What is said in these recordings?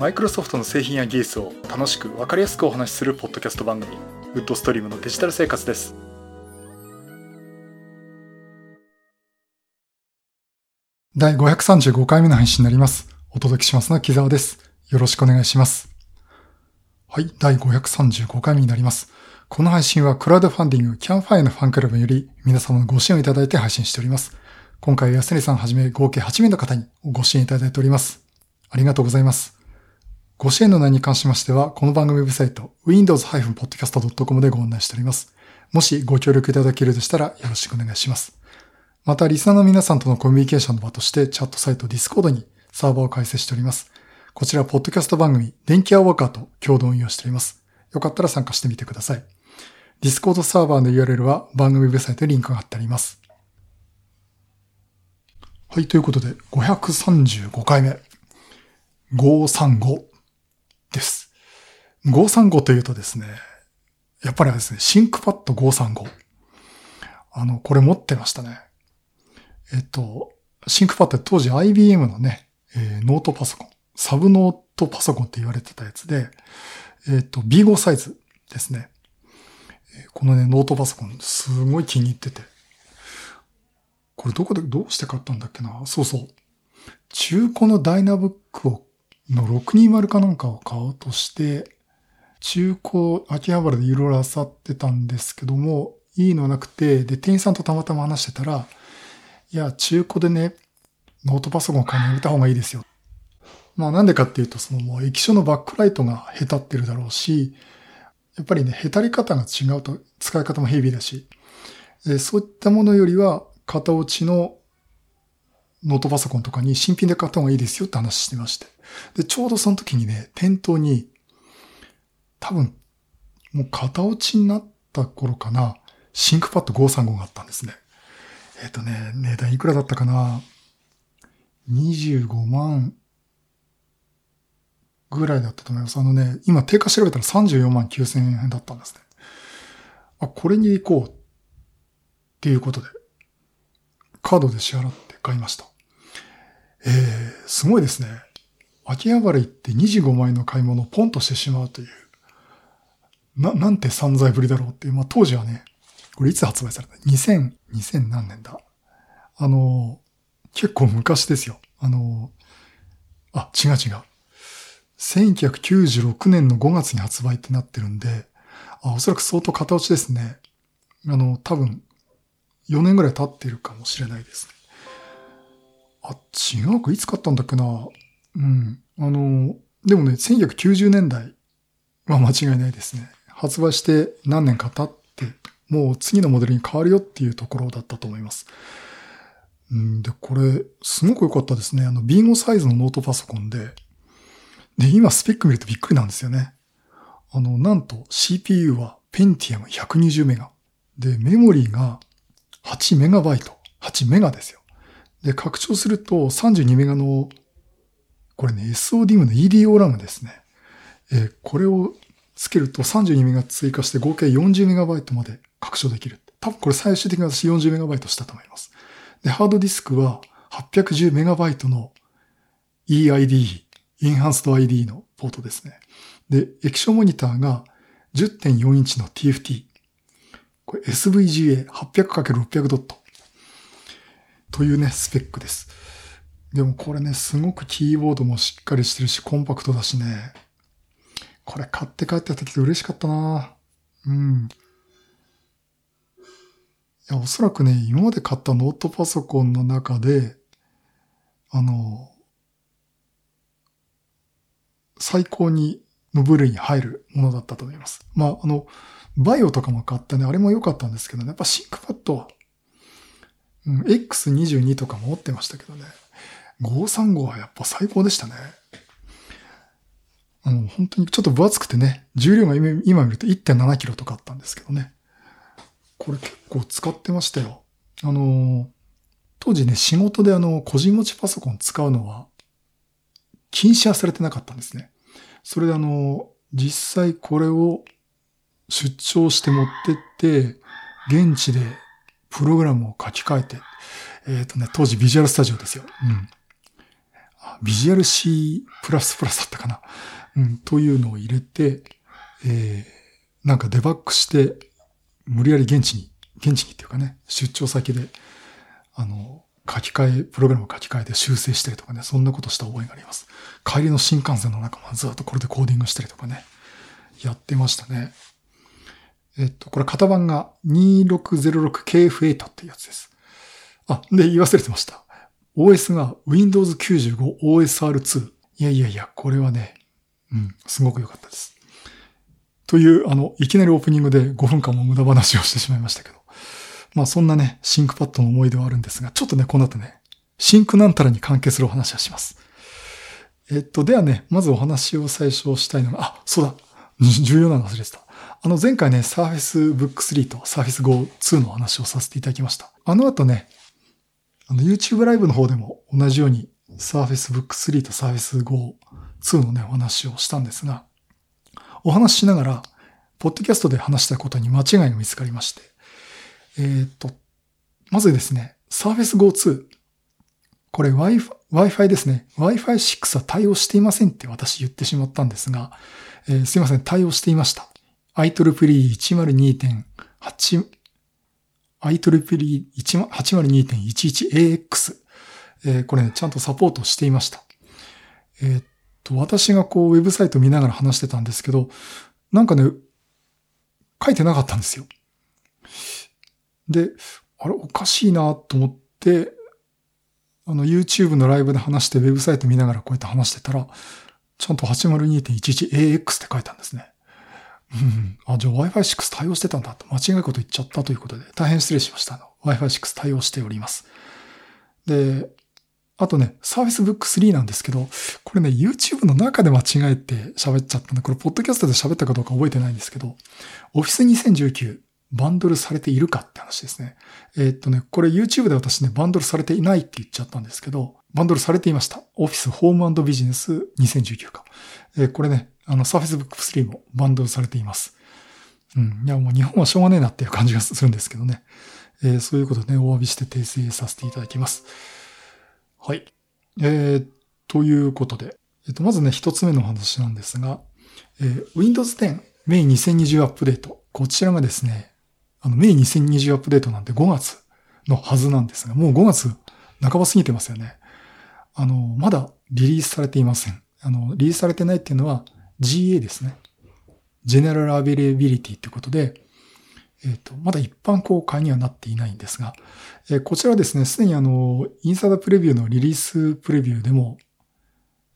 マイクロソフトの製品や技術を楽しく分かりやすくお話しするポッドキャスト番組 WoodStream のデジタル生活です。第535回目の配信になります。お届けしますのは木沢です。よろしくお願いします。はい第535回目になります。この配信はクラウドファンディングキャンファイのファンクラブより皆様のご支援をいただいて配信しております。今回は安成さんはじめ合計8名の方にご支援いただいております。ありがとうございます。ご支援の内に関しましては、この番組ウェブサイト、windows-podcast.com でご案内しております。もしご協力いただけるとしたらよろしくお願いします。また、リスナーの皆さんとのコミュニケーションの場として、チャットサイト Discord にサーバーを開設しております。こちら、ポッドキャスト番組、電気アワーカーと共同運用しております。よかったら参加してみてください。Discord サーバーの URL は番組ウェブサイトにリンクが貼ってあります。はい、ということで、535回目。535です。535というとですね、やっぱりですね、 ThinkPad 535。あの、これ持ってましたね。えっと、 ThinkPad 当時 IBM のね、えー、ノートパソコン、サブノートパソコンって言われてたやつで、えっと、B5 サイズですね。このね、ノートパソコン、すごい気に入ってて。これどこで、どうして買ったんだっけなそうそう。中古のダイナブックをの620かなんかを買おうとして、中古、秋葉原でいろいろ漁ってたんですけども、いいのなくて、で、店員さんとたまたま話してたら、いや、中古でね、ノートパソコンを買いに入れた方がいいですよ。まあなんでかっていうと、そのもう液晶のバックライトが下手ってるだろうし、やっぱりね、へたり方が違うと使い方もヘビーだし、そういったものよりは、型落ちのノートパソコンとかに新品で買った方がいいですよって話してまして。で、ちょうどその時にね、店頭に、多分、もう型落ちになった頃かな、シンクパッド535があったんですね。えっ、ー、とね、値段いくらだったかな ?25 万ぐらいだったと思います。あのね、今定価調べたら34万9千円だったんですね。あ、これに行こうっていうことで、カードで支払って買いました。えー、すごいですね。秋葉原行って25万円の買い物をポンとしてしまうという。な、なんて散財ぶりだろうっていう。まあ当時はね、これいつ発売された ?2000、2000何年だ？あの、結構昔ですよ。あの、あ、違う違う。1996年の5月に発売ってなってるんで、あ、おそらく相当型落ちですね。あの、多分、4年ぐらい経ってるかもしれないですね。あ、違うか、いつ買ったんだっけな？うん。あの、でもね、1990年代は間違いないですね。発売して何年か経って、もう次のモデルに変わるよっていうところだったと思います。うん、で、これ、すごく良かったですね。あの、B5 サイズのノートパソコンで、で、今スペック見るとびっくりなんですよね。あの、なんと CPU は Pentium 120メガ。で、メモリーが8メガバイト。8メガですよ。で、拡張すると32メガの、これね、SODIM の EDO ラムですね。えー、これをつけると32メガ追加して合計40メガバイトまで拡張できる。多分これ最終的に私40メガバイトしたと思います。で、ハードディスクは810メガバイトの EID、Enhanced ID のポートですね。で、液晶モニターが10.4インチの TFT。これ SVGA800×600 ドット。というね、スペックです。でもこれね、すごくキーボードもしっかりしてるし、コンパクトだしね。これ買って帰ってた時嬉しかったなうん。いや、おそらくね、今まで買ったノートパソコンの中で、あの、最高にの部類に入るものだったと思います。まあ、あの、バイオとかも買ったね、あれも良かったんですけどね、やっぱシンクパッドうん、X22 とかも持ってましたけどね。535はやっぱ最高でしたね。あの、本当にちょっと分厚くてね、重量が今見ると1.7キロとかあったんですけどね。これ結構使ってましたよ。あの、当時ね、仕事であの、個人持ちパソコン使うのは、禁止はされてなかったんですね。それであの、実際これを出張して持ってって、現地でプログラムを書き換えて、えっ、ー、とね、当時ビジュアルスタジオですよ。うん。ビジュアル C++ だったかな。うん、というのを入れて、えー、なんかデバッグして、無理やり現地に、現地にっていうかね、出張先で、あの、書き換え、プログラムを書き換えて修正したりとかね、そんなことした覚えがあります。帰りの新幹線の中もずっとこれでコーディングしたりとかね、やってましたね。えっと、これ型番が 2606KF8 っていうやつです。あ、で、言い忘れてました。OS が Windows 95 OSR2。いやいやいや、これはね、うん、すごく良かったです。という、あの、いきなりオープニングで5分間も無駄話をしてしまいましたけど。まあそんなね、 ThinkPad の思い出はあるんですが、ちょっとね、この後ね、 Think なんたらに関係するお話はします。えっと、ではね、まずお話を最初したいのが、あ、そうだ、重要なの忘れてた。あの前回ね、Surface Book 3と Surface Go 2の話をさせていただきました。あの後ね、あの YouTube ライブの方でも同じように Surface Book 3と Surface Go 2のね、お話をしたんですが、お話ししながら、ポッドキャストで話したことに間違いが見つかりまして、えー、っと、まずですね、Surface Go 2。これ Wi-Fi Wi-Fi ですね。Wi-Fi 6は対応していませんって私言ってしまったんですが、えー、すいません、対応していました。IEEE102.8 IEEE802.11AX、えー、これね、ちゃんとサポートしていました。えー、っと、私がこう、ウェブサイト見ながら話してたんですけど、なんかね、書いてなかったんですよ。で、あれ、おかしいなと思って、あの、YouTube のライブで話して、ウェブサイト見ながらこうやって話してたら、ちゃんと 802.11AX って書いたんですね。うん。あ、じゃあ Wi-Fi6 対応してたんだと間違いこと言っちゃったということで、大変失礼しました。Wi-Fi6 対応しております。で、あとね、Surface Book 3なんですけど、これね、YouTube の中で間違えて喋っちゃったんで、これ、ポッドキャストで喋ったかどうか覚えてないんですけど、Office 2019バンドルされているかって話ですね。えー、っとね、これ YouTube で私ね、バンドルされていないって言っちゃったんですけど、バンドルされていました？Office Home and Business 2019か。えー、これね、あの、Surface Book 3もバンドルされています。うん。いや、もう日本はしょうがねえなっていう感じがするんですけどね。えー、そういうことでね、お詫びして訂正させていただきます。はい。えー、ということで、えっ、と、まずね、一つ目の話なんですが、えー、Windows 10メイン2020アップデート。こちらがですね、あの、メイ2020アップデートなんて5月のはずなんですが、もう5月半ば過ぎてますよね。あの、まだリリースされていません。あの、リリースされてないっていうのは GA ですね。General Availability ってことで、えっ、ー、と、まだ一般公開にはなっていないんですが、えー、こちらですね、すでにあの、インサイダープレビューのリリースプレビューでも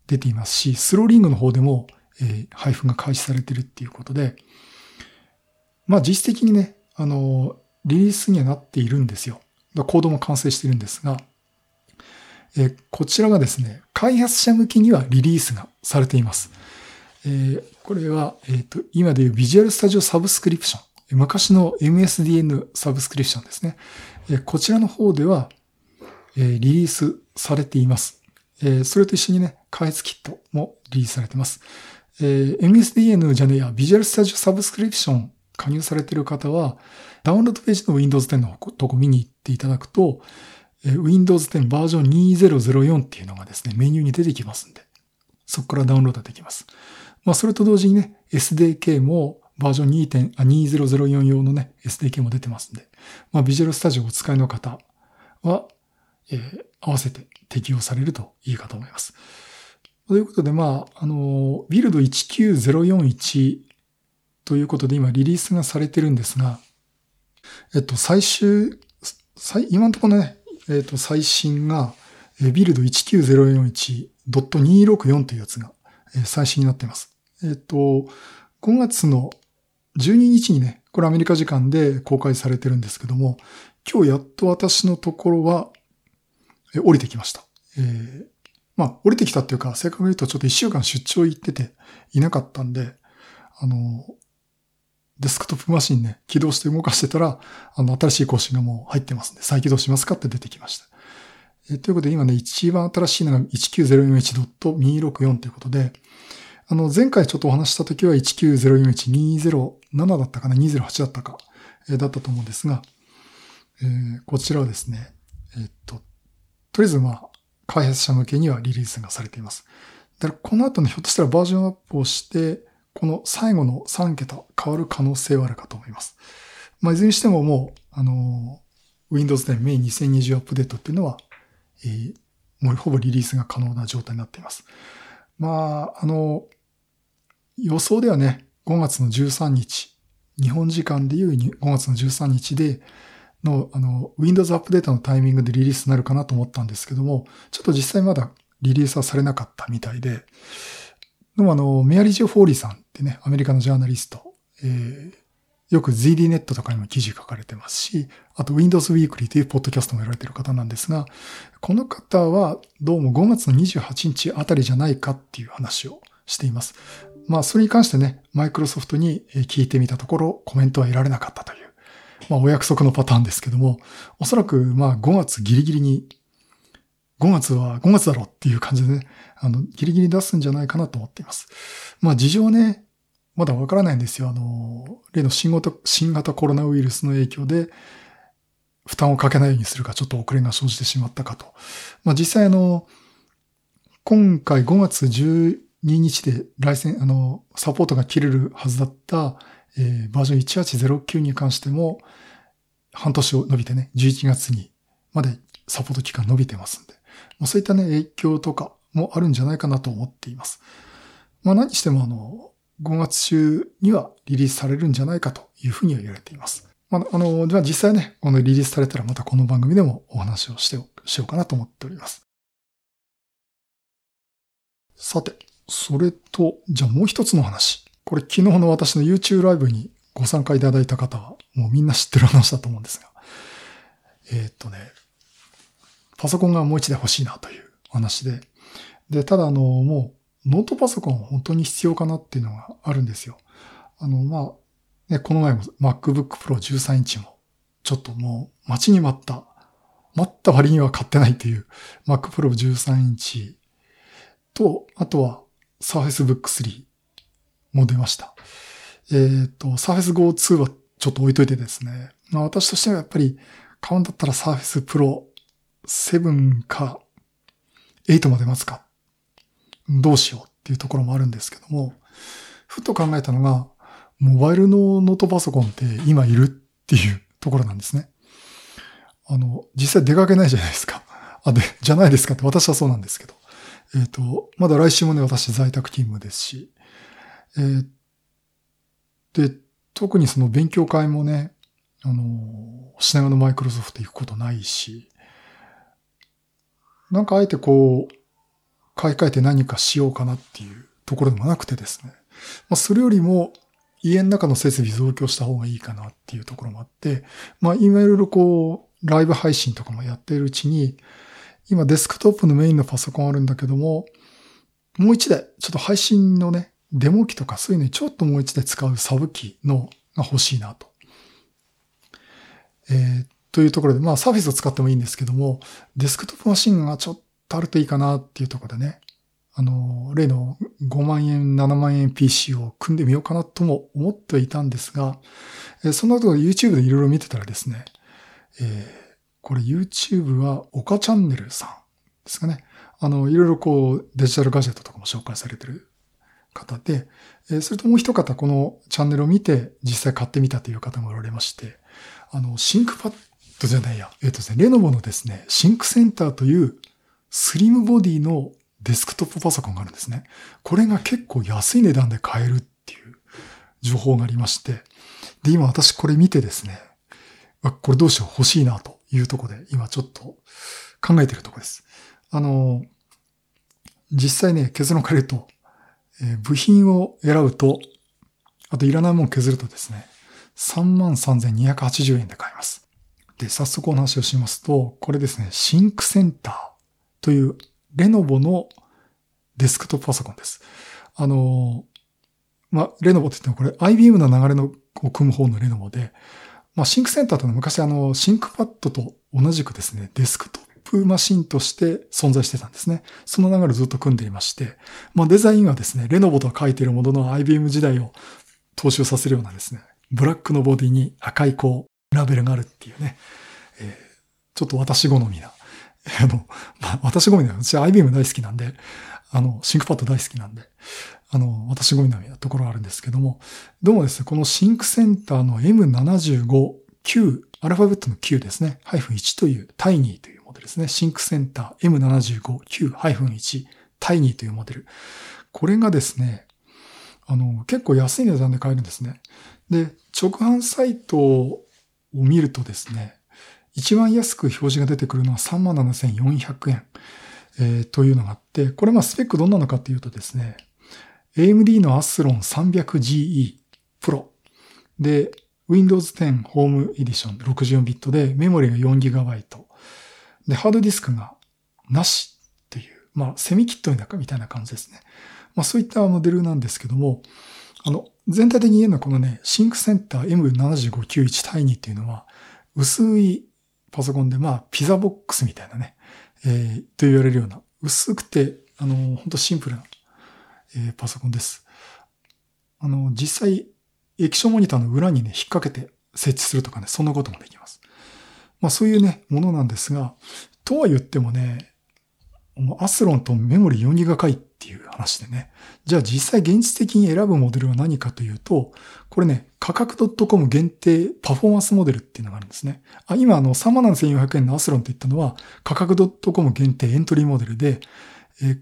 出ていますし、スローリングの方でも、えー、配布が開始されているっていうことで、まあ実質的にね、あの、リリースにはなっているんですよ。コードも完成してるんですが、えこちらがですね、開発者向きにはリリースがされています。えー、これは、えっ、ー、と、今でいう Visual Studio サブスクリプション。昔の MSDN サブスクリプションですね。えこちらの方では、えリリースされています。えそれと一緒にね、開発キットもリリースされています。え MSDN じゃねえや、 Visual Studio サブスクリプション加入されている方は、ダウンロードページの Windows 10のとこ見に行っていただくと、Windows 10バージョン2004っていうのがですね、メニューに出てきますんで、そこからダウンロードできます。まあ、それと同時にね、SDK もバージョン2 2004用のね、SDK も出てますんで、まあ、ビジュアルスタジオをお使いの方は、えー、合わせて適用されるといいかと思います。ということで、まあ、あの、ビルド19041ということで今リリースがされてるんですが、えっと、最終、最今のところね、えっと、最新が、ビルド19041.264というやつが、最新になっています。えっと、5月の12日にね、これアメリカ時間で公開されてるんですけども、今日やっと私のところは、え降りてきました。えー、まあ、降りてきたっていうか、正確に言うとちょっと一週間出張行ってていなかったんで、あの、デスクトップマシンね、起動して動かしてたら、あの、新しい更新がもう入ってますんで、再起動しますかって出てきました。えということで、今ね、一番新しいのが19041.264ということで、あの、前回ちょっとお話した時は19041.207だったかな、208だったか、えー、だったと思うんですが、えー、こちらはですね、えー、っと、とりあえずまあ、開発者向けにはリリースがされています。だからこの後ね、ひょっとしたらバージョンアップをして、この最後の3桁変わる可能性はあるかと思います。まあ、いずれにしてももう、あの、Windows 10 May 2020アップデートっていうのは、えー、もうほぼリリースが可能な状態になっています。まあ、あの、予想ではね、5月の13日、日本時間でいう5月の13日での、あの、Windows アップデートのタイミングでリリースになるかなと思ったんですけども、ちょっと実際まだリリースはされなかったみたいで、でもあの、メアリージョ・フォーリーさんってね、アメリカのジャーナリスト、えー、よく ZDNet とかにも記事書かれてますし、あと Windows Weekly というポッドキャストもやられてる方なんですが、この方はどうも5月の28日あたりじゃないかっていう話をしています。まあ、それに関してね、マイクロソフトに聞いてみたところ、コメントは得られなかったという、まあ、お約束のパターンですけども、おそらく、まあ、5月ギリギリに、5月は5月だろっていう感じでね、あの、ギリギリ出すんじゃないかなと思っています。まあ、事情ね、まだわからないんですよ。あの、例の新型新型コロナウイルスの影響で、負担をかけないようにするか、ちょっと遅れが生じてしまったかと。まあ、実際あの、今回5月10、221で来ン、あの、サポートが切れるはずだった、えー、バージョン1809に関しても、半年を伸びてね、11月にまでサポート期間伸びてますんで、まあ、そういったね、影響とかもあるんじゃないかなと思っています。まあ何してもあの、5月中にはリリースされるんじゃないかというふうには言われています。まあ、あの、では実際ね、このリリースされたらまたこの番組でもお話をしてしようかなと思っております。さて、それと、じゃあもう一つの話。これ昨日の私の YouTube ライブにご参加いただいた方は、もうみんな知ってる話だと思うんですが。えー、っとね、パソコンがもう一台欲しいなという話で。で、ただあの、もうノートパソコン本当に必要かなっていうのがあるんですよ。あの、まあ、ね、この前も MacBook Pro 13インチも、ちょっともう待ちに待った、待った割には買ってないっていう Mac Pro 13インチと、あとは Surface Book 3も出ました。えっ、ー、と、Surface Go 2はちょっと置いといてですね。まあ私としてはやっぱり買うんだったら Surface Pro 7か8まで待つか。どうしようっていうところもあるんですけども、ふっと考えたのが、モバイルのノートパソコンって今いるっていうところなんですね。あの、実際出かけないじゃないですか。あ、で、じゃないですかって私はそうなんですけど。えっ、ー、と、まだ来週もね、私在宅勤務ですし、えー、で、特にその勉強会もね、あの、品川のマイクロソフト行くことないし、なんかあえてこう、買い替えて何かしようかなっていうところでもなくてですね。まあ、それよりも、家の中の設備増強した方がいいかなっていうところもあって、まあ今いろいろこう、ライブ配信とかもやっているうちに、今デスクトップのメインのパソコンあるんだけども、もう一台、ちょっと配信のね、デモ機とかそういうのにちょっともう一台使うサブ機のが欲しいなと。えー、というところで、まあサーフィスを使ってもいいんですけども、デスクトップマシンがちょっとあるといいかなっていうところでね、あの、例の5万円、7万円 PC を組んでみようかなとも思っていたんですが、えー、その後 YouTube でいろいろ見てたらですね、えーこれ YouTube は岡チャンネルさんですかね。あの、いろいろこうデジタルガジェットとかも紹介されてる方で、え、それともう一方このチャンネルを見て実際買ってみたという方もおられまして、あの、シンクパッドじゃないや、えっ、ー、とですね、レノボのですね、シンクセンターというスリムボディのデスクトップパソコンがあるんですね。これが結構安い値段で買えるっていう情報がありまして、で、今私これ見てですね、これどうしよう欲しいなというとこで、今ちょっと考えているとこです。あの、実際ね、結論から言うと、えー、部品を選ぶと、あといらないもの削るとですね、33,280円で買えます。で、早速お話をしますと、これですね、シンクセンターというレノボのデスクトップパソコンです。あの、まあ、レノボって言ってもこれ IBM の流れのを汲む方のレノボで、まあ、 ThinkCentre との昔あの、 ThinkPad と同じくですね、デスクトップマシンとして存在してたんですね。その流れをずっと汲んでいまして、まあ、デザインはですね、レノボと書いているものの IBM 時代を踏襲させるようなですね、ブラックのボディに赤いこう、ラベルがあるっていうね、えー、ちょっと私好みな、あの、まあ、私好みな私 IBM 大好きなんで、あの、 ThinkPad 大好きなんで、あの、私好みなところあるんですけども、どうもですね、このシンクセンターの M75、9、アルファベットの9ですね、ハイフン1という Tiny というモデルですね。シンクセンター M75、9、ハイフン1、 Tiny というモデル。これがですね、あの、結構安い値段で買えるんですね。で、直販サイトを見るとですね、一番安く表示が出てくるのは37,400円、えー、というのがあって、これまあスペックどんなのかっていうとですね、AMD の Athlon 300GE Pro で、Windows 10 Home Edition 64ビットでメモリが 4GB で、ハードディスクがなしっていう、まあセミキットになかみたいな感じですね。まあそういったモデルなんですけども、あの、全体的に言えるのはこのね、シンクセンター M7591 対2っていうのは、薄いパソコンで、まあ、ピザボックスみたいなね、えー、と言われるような、薄くて、あの、本当シンプルな、えー、パソコンです。あの、実際、液晶モニターの裏にね、引っ掛けて設置するとかね、そんなこともできます。まあそういうね、ものなんですが、とは言ってもね、アスロンとメモリ 4GB っていう話でね。じゃあ実際現実的に選ぶモデルは何かというと、これね、価格 .com 限定パフォーマンスモデルっていうのがあるんですね。あ今あの3万7400円のアスロンって言ったのは価格 .com 限定エントリーモデルで、え、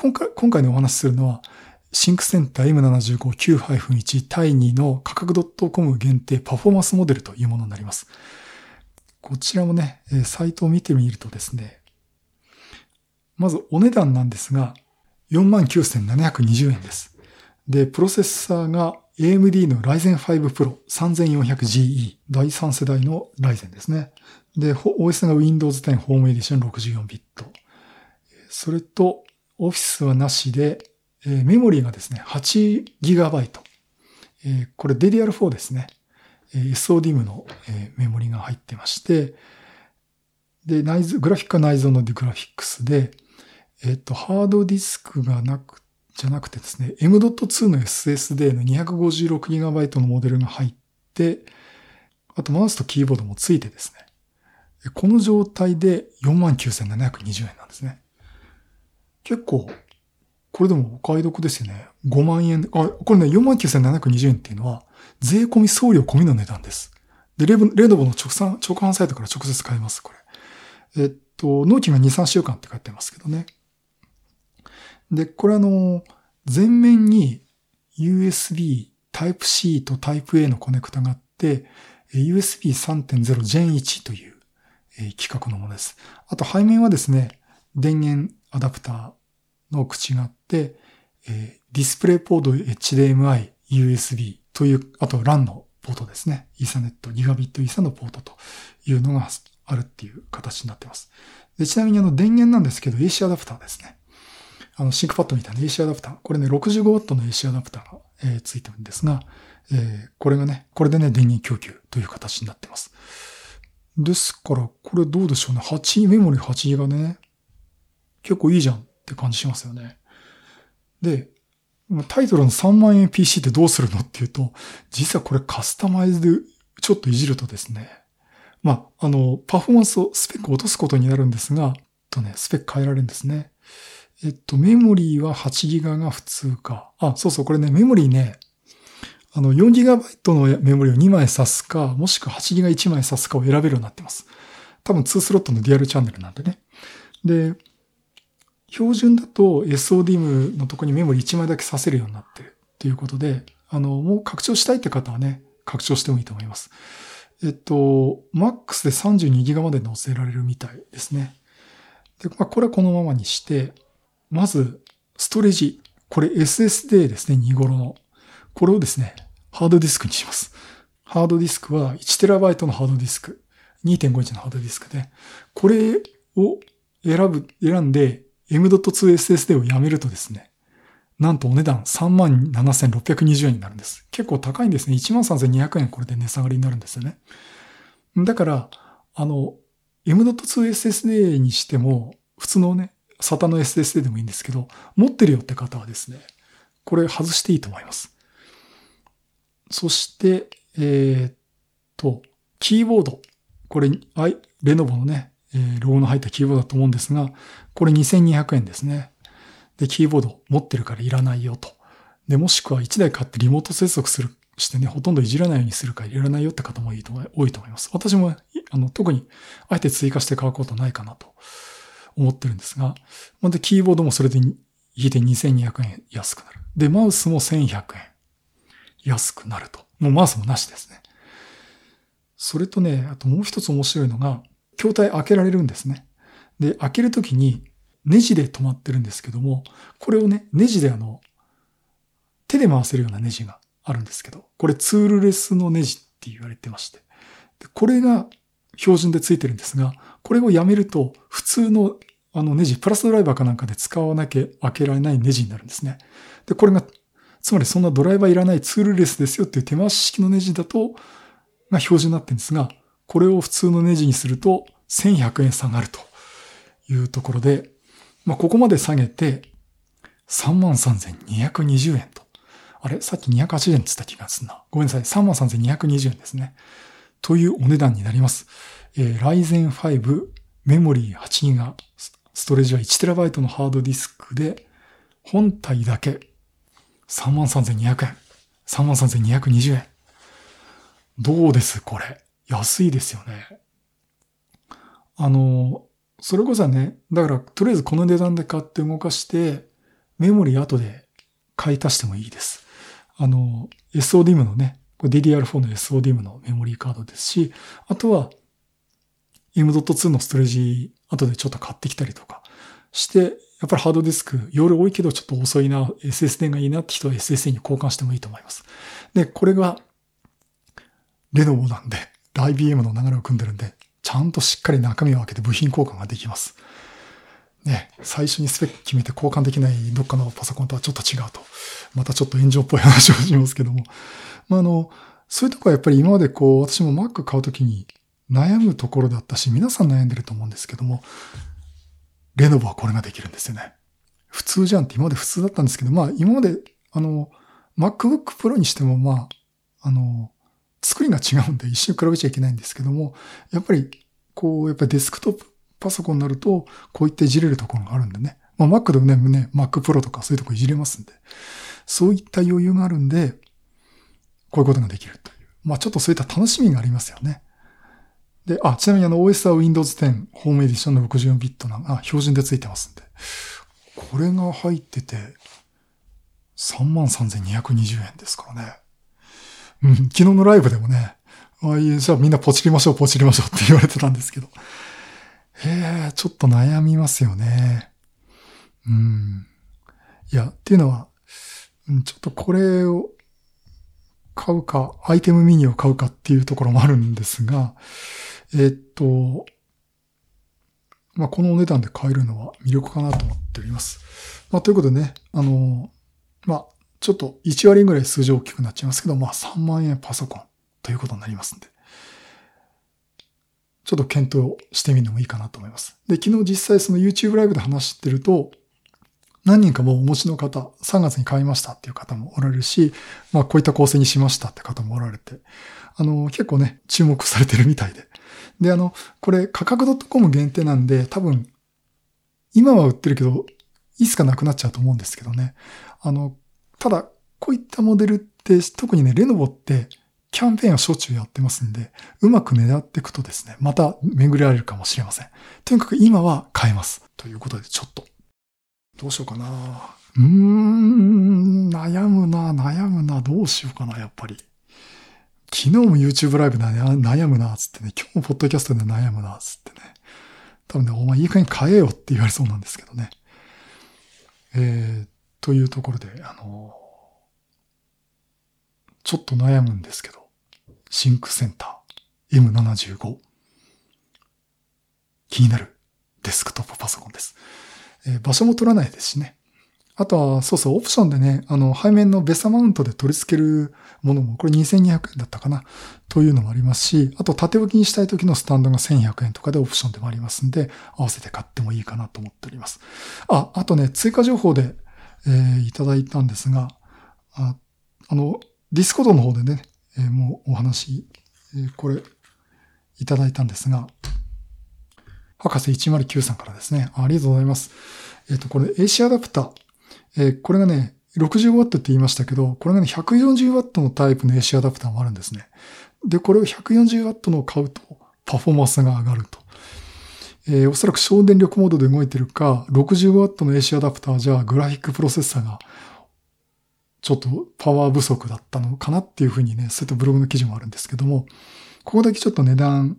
今回、今回のお話しするのはシンクセンター M75-9-1 対2の価格 .com 限定パフォーマンスモデルというものになります。こちらもね、サイトを見てみるとですね、まずお値段なんですが、49,720円です。で、プロセッサーが AMD の Ryzen 5 Pro 3400GE 第3世代の Ryzen ですね。で、OS が Windows 10 Home Edition 64ビット。それと、Office はなしで、えメモリーがですね、8GB。えー、これ DDR4 ですね。え SODIM の、えメモリが入ってまして、で、内蔵、グラフィックは内蔵のグラフィックスで、えっと、ハードディスクがなく、じゃなくてですね、M.2 の SSD の 256GB のモデルが入って、あとマウスとキーボードもついてですね、この状態で49,720円なんですね。結構、これでもお買い得ですよね。5万円。あ、これね、49,720円っていうのは、税込み送料込みの値段です。で、レレノボの直産、直販サイトから直接買えます、これ。えっと、納期が2、3週間って書いてますけどね。で、これあの、前面に USB Type-C と Type-A のコネクタがあって、USB 3.0 Gen 1という、え規格のものです。あと背面はですね、電源アダプターの口があって、え DisplayPort HDMI、USB という、あと LAN のポートですね。イーサネット、ギガビットイーサのポートというのがあるっていう形になってます。でちなみにあの電源なんですけど AC アダプターですね。あの、 ThinkPad みたいな AC アダプター。これね、65W の AC アダプターが、えー、ついてるんですが、えー、これがね、これでね、電源供給という形になってます。ですから、これどうでしょうね。8、メモリ 8GB がね、結構いいじゃんって感じしますよね。で、タイトルの3万円 PC ってどうするの？っていうと、実はこれカスタマイズでちょっといじるとですね、まあ、あの、パフォーマンスを、スペックを落とすことになるんですが、とね、スペック変えられるんですね。えっと、メモリーは8ギガが普通か。あ、そうそう、これね、メモリーね、あの、4ギガバイトのメモリーを2枚挿すか、もしくは8ギガ1枚挿すかを選べるようになってます。多分2スロットのデュアルチャンネルなんでね。で、標準だと SODIM のとこにメモリ1枚だけ挿せるようになってるということで、あの、もう拡張したいって方はね、拡張してもいいと思います。えっと、MAX で32ギガまで載せられるみたいですね。で、まあ、これはこのままにして、まず、ストレージ。これ SSD ですね、2頃の。これをですね、ハードディスクにします。ハードディスクは 1TB のハードディスク。2.5インチのハードディスクで、これを選ぶ、選んで M.2SSD をやめるとですね、なんとお値段37,620円になるんです。結構高いんですね。13,200円これで値下がりになるんですよね。だから、あの、M.2SSD にしても、普通のね、SATA の SSD でもいいんですけど、持ってるよって方はですね、これ外していいと思います。そして、えー、っと、キーボード。これ、レノボのね、ロゴの入ったキーボードだと思うんですが、これ2200円ですね。で、キーボード持ってるからいらないよと。で、もしくは1台買ってリモート接続する、してね、ほとんどいじらないようにするからいらないよって方もいいと多いと思います。私も、あの、特に、あえて追加して買うことないかなと思ってるんですが、まで、キーボードもそれで引いて2200円安くなる。で、マウスも1100円安くなると。もうマウスもなしですね。それとね、あともう一つ面白いのが、筐体開けられるんですね。で、開けるときにネジで止まってるんですけども、これをね、ネジであの、手で回せるようなネジがあるんですけど、これツールレスのネジって言われてまして、これが標準でついてるんですが、これをやめると普通のあのネジ、プラスドライバーかなんかで使わなきゃ開けられないネジになるんですね。で、これが、つまりそんなドライバーいらないツールレスですよっていう手回し式のネジだと、が標準になってるんですが、これを普通のネジにすると1100円下がるというところで、まあ、ここまで下げて33,220円と。あれ？さっき280円って言った気がするな。ごめんなさい。33,220円ですね。というお値段になります。えー、Ryzen 5メモリー 8GB ストレージは 1TB のハードディスクで本体だけ33,200円。33,220円。どうですこれ？安いですよね。あの、それこそね、だから、とりあえずこの値段で買って動かして、メモリー後で買い足してもいいです。あの、SODIM のね、DDR4 の SODIM のメモリーカードですし、あとは M.2 のストレージ後でちょっと買ってきたりとかして、やっぱりハードディスク、容量多いけどちょっと遅いな、SSD がいいなって人は SSD に交換してもいいと思います。で、これがレノボなんで、IBM の流れを組んでるんで、ちゃんとしっかり中身を開けて部品交換ができます。ね、最初にスペック決めて交換できないどっかのパソコンとはちょっと違うと。またちょっと炎上っぽい話をしますけども。まあ、あの、そういうとこはやっぱり今までこう、私も Mac 買うときに悩むところだったし、皆さん悩んでると思うんですけども、レノボはこれができるんですよね。普通じゃんって今まで普通だったんですけど、まあ今まで、あの、MacBook Pro にしてもまあ、あの、作りが違うんで一緒に比べちゃいけないんですけども、やっぱり、こう、やっぱりデスクトップパソコンになると、こういったいじれるところがあるんでね。まあ Mac でもね、ね、Mac Pro とかそういうとこいじれますんで。そういった余裕があるんで、こういうことができるという。まあちょっとそういった楽しみがありますよね。で、あ、ちなみにあの OS は Windows 10ホームエディションの64ビットな、あ、標準でついてますんで。これが入ってて、33,220円ですからね。うん、昨日のライブでもね、ああいう、じゃあみんなポチりましょう、ポチりましょうって 言われてたんですけど。へえ、ちょっと悩みますよね。うん。いや、っていうのは、ちょっとこれを買うか、アイテムミニを買うかっていうところもあるんですが、えっと、まあ、このお値段で買えるのは魅力かなと思っております。まあ、ということでね、あの、まあ、ちょっと1割ぐらい数字大きくなっちゃいますけど、まあ3万円パソコンということになりますんで、ちょっと検討してみるのもいいかなと思います。で、昨日実際その YouTube ライブで話してると、何人かもうお持ちの方、3月に買いましたっていう方もおられるし、まあこういった構成にしましたって方もおられて、あの、結構ね、注目されてるみたいで。で、あの、これ価格 .com 限定なんで、多分、今は売ってるけど、いつかなくなっちゃうと思うんですけどね。あの、ただ、こういったモデルって、特にね、レノボってキャンペーンをしょっちゅうやってますんで、うまく狙っていくとですね、また巡られるかもしれません。とにかく今は買えます。ということで、ちょっと。どうしようかな。うーん、悩むな、悩むな、どうしようかな、やっぱり。昨日も YouTube ライブで悩むな、つってね、今日もポッドキャストで悩むな、つってね。多分ね、お前いい加減買えよって言われそうなんですけどね。えー、というところで、あの、ちょっと悩むんですけど、シンクセンター M75。気になるデスクトップパソコンです。えー、場所も取らないですしね。あとは、そうそう、オプションでね、あの、背面のベサマウントで取り付けるものも、これ2200円だったかな、というのもありますし、あと縦置きにしたい時のスタンドが1100円とかでオプションでもありますんで、合わせて買ってもいいかなと思っております。あ、あとね、追加情報で、えー、いただいたんですが、ああの、 Discord の方でね、えー、もうお話、えー、これ、いただいたんですが、博士109さんからですね。ありがとうございます。えっ、と、これ AC アダプター。えー、これがね、65W って言いましたけど、これがね、140W のタイプの AC アダプターもあるんですね。で、これを 140W の買うと、パフォーマンスが上がると。えー、おそらく省電力モードで動いてるか、65W の AC アダプターじゃグラフィックプロセッサーがちょっとパワー不足だったのかなっていうふうにね、そういったブログの記事もあるんですけども、ここだけちょっと値段、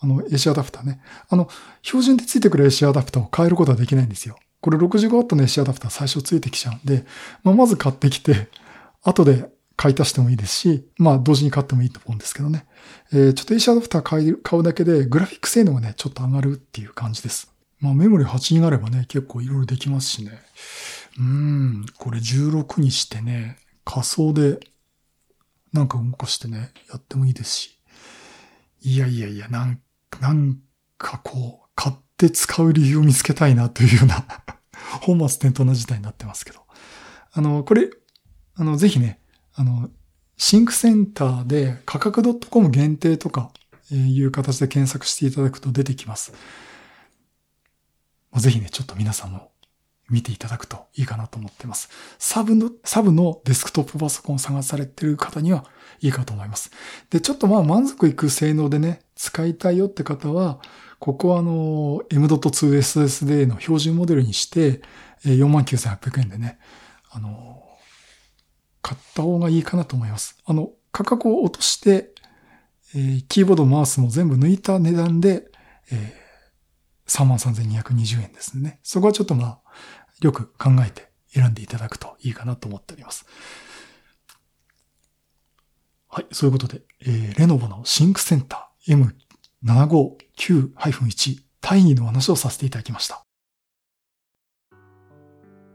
あの、AC アダプターね。あの、標準でついてくる AC アダプターを変えることはできないんですよ。これ 65W の AC アダプター最初ついてきちゃうんで、まあ、まず買ってきて、後で買い足してもいいですし、まあ同時に買ってもいいと思うんですけどね。えー、ちょっと AC アダプター買買うだけでグラフィック性能がね、ちょっと上がるっていう感じです。まあメモリ8になればね、結構いろいろできますしね。うん、これ16にしてね、仮想でなんか動かしてね、やってもいいですし。いやいやいや、なん、なんかこう、買って使う理由を見つけたいなというような 本末転倒な事態になってますけど。あの、これ、あの、ぜひね、あの、シンクセンターで価格 .com 限定とかいう形で検索していただくと出てきます。ぜひね、ちょっと皆さんも見ていただくといいかなと思っています。サブの、サブのデスクトップパソコンを探されている方にはいいかと思います。で、ちょっとまあ満足いく性能でね、使いたいよって方は、ここはあの、M.2SSD の標準モデルにして、49,800円でね、あの、買った方がいいかなと思います。あの、価格を落として、えー、キーボード、マウスも全部抜いた値段で、えー、33,220円ですね。そこはちょっとまあ、よく考えて選んでいただくといいかなと思っております。はい、そういうことで、えー、レノボのシンクセンター M759-1 対2の話をさせていただきました。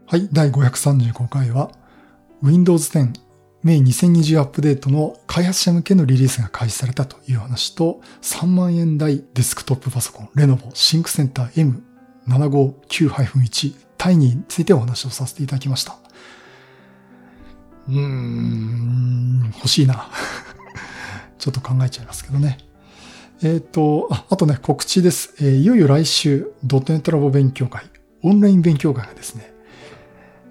はい、第535回は Windows 10 May 2020アップデートの開発者向けのリリースが開始されたという話と3万円台デスクトップパソコンレノボシンクセンター M759-1 タイについてお話をさせていただきました。うーん、欲しいな。ちょっと考えちゃいますけどね。えっ、ー、とあ、あとね、告知です。えー、いよいよ来週、ドットネットラボ勉強会、オンライン勉強会がですね、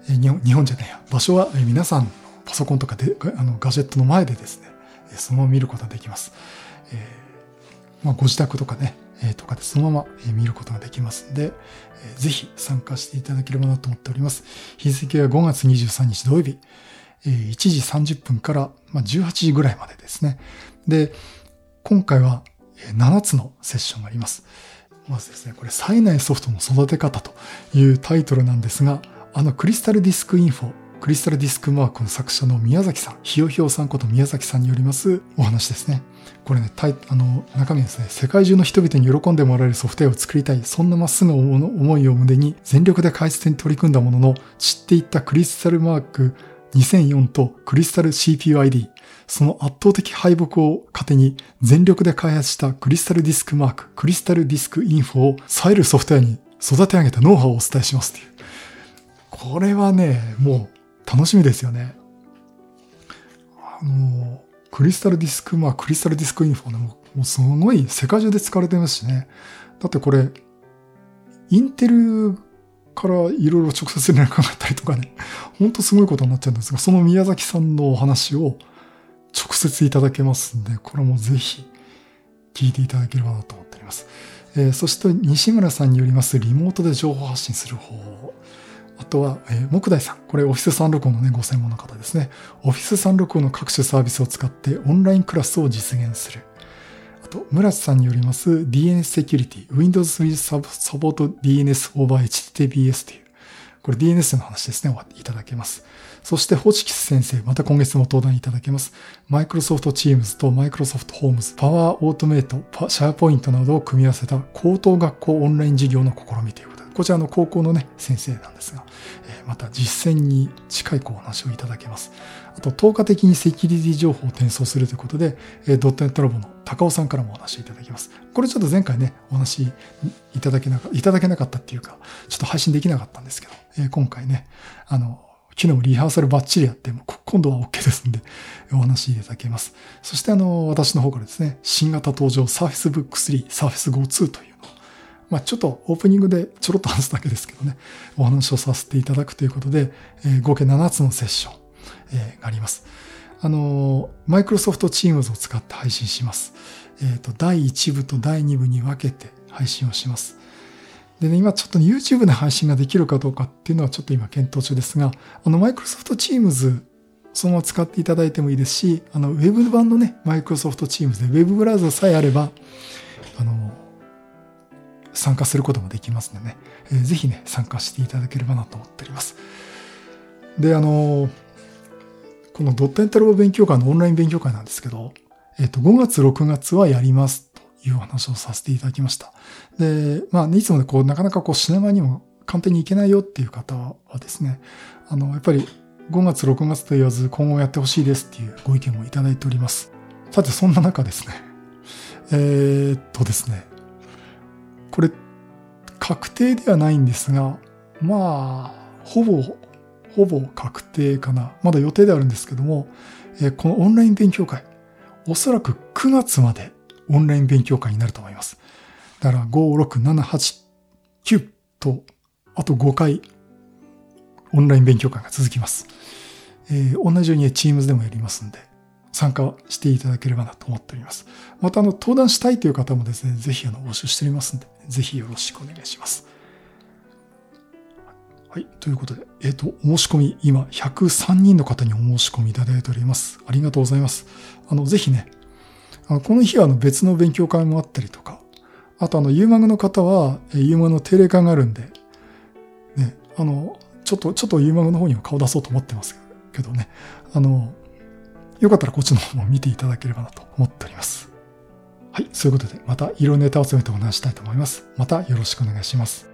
日本日本じゃないや、場所は、皆さんのパソコンとかであのガジェットの前でですね、そのまま見ることができます。えーまあ、ご自宅とかね、えー、とかでそのまま見ることができますんで、えー、ぜひ参加していただければなと思っております。日付は5月23日土曜日、えー、1時30分から、まあ、18時ぐらいまでですね。で、今回は7つのセッションがあります。まずですね、これ、冴えないソフトの育て方というタイトルなんですが、あのクリスタルディスクインフォクリスタルディスクマークの作者の宮崎さん、ひよひよさんこと宮崎さんによりますお話ですね。これね、あの、中身ですね、世界中の人々に喜んでもらえるソフトウェアを作りたい、そんなまっすぐの思いを胸に全力で開発に取り組んだものの、散っていったクリスタルマーク2004とクリスタル CPUID、その圧倒的敗北を糧に全力で開発したクリスタルディスクマーク、クリスタルディスクインフォを冴えるソフトウェアに育て上げたノウハウをお伝えしますという。これはね、もう楽しみですよね。あの、クリスタルディスク、まあクリスタルディスクインフォね、もうすごい世界中で使われてますしね。だってこれ、インテルからいろいろ直接連絡があったりとかね、ほんとすごいことになっちゃうんですが、その宮崎さんのお話を直接いただけますんで、これもぜひ聞いていただければなと思っております。えー、そして西村さんによりますリモートで情報発信する方法。あとは、えー、木大さん。これ、オフィス365のね、ご専門の方ですね。オフィス365の各種サービスを使ってオンラインクラスを実現する。あと、村瀬さんによります DNS セキュリティ、Windows with Support DNS over HTTPS という、これ DNS の話ですね、いただけます。そして、ホチキス先生、また今月も登壇いただけます。Microsoft Teams と Microsoft Homes、Power Automate、SharePoint などを組み合わせた高等学校オンライン事業の試みというこちらの高校のね、先生なんですが、えまた実践に近いお話をいただけます。あと、透過的にセキュリティ情報を転送するということで、えドットネットラボの高尾さんからもお話いただきます。これちょっと前回ね、お話いただけなかいただけなかったっていうか、ちょっと配信できなかったんですけど、え今回ね、あの、昨日もリハーサルバッチリやって、今度は OK ですんで、お話しいただけます。そしてあの、私の方からですね、新型登場 Surface Book 3、Surface Go 2という、まあちょっとオープニングでちょろっと話すだけですけどね、お話をさせていただくということで、え、合計7つのセッション、え、があります。あの、Microsoft Teams を使って配信します。えっ、ー、と、第1部と第2部に分けて配信をします。でね、今ちょっと YouTube で配信ができるかどうかっていうのはちょっと今検討中ですが、あの、Microsoft Teams そのまま使っていただいてもいいですし、あの、ウェブ版のね、Microsoft Teams でウェブブラウザさえあれば、参加することもできますのでね、えー、ぜひね、参加していただければなと思っております。で、あの、このドットエンタルボ勉強会のオンライン勉強会なんですけど、えっ、と、5月、6月はやりますというお話をさせていただきました。で、まあ、いつもね、こう、なかなかこう、品川にも簡単に行けないよっていう方はですね、あの、やっぱり5月、6月と言わず今後やってほしいですっていうご意見をいただいております。さて、そんな中ですね。えー、っとですね。これ、確定ではないんですが、まあ、ほぼ、ほぼ確定かな。まだ予定ではあるんですけども、え、このオンライン勉強会、おそらく9月までオンライン勉強会になると思います。だから、5、6、7、8、9と、あと5回オンライン勉強会が続きます。えー、同じように Teams でもやりますんで、参加していただければなと思っております。また、あの、登壇したいという方もですね、ぜひ、あの、募集しておりますんで、ぜひよろしくお願いします。はい。ということで、えっ、ー、と、お申し込み、今、103人の方にお申し込みいただいております。ありがとうございます。あの、ぜひね、あのこの日はあの別の勉強会もあったりとか、あとあの、ユーマグの方は、ユーマグの定例会があるんで、ね、あの、ちょっと、ちょっとユーマグの方にも顔出そうと思ってますけどね。あの、よかったらこっちの方も見ていただければなと思っております。はい。そういうことで、また色ネタを詰めてお話したいと思います。またよろしくお願いします。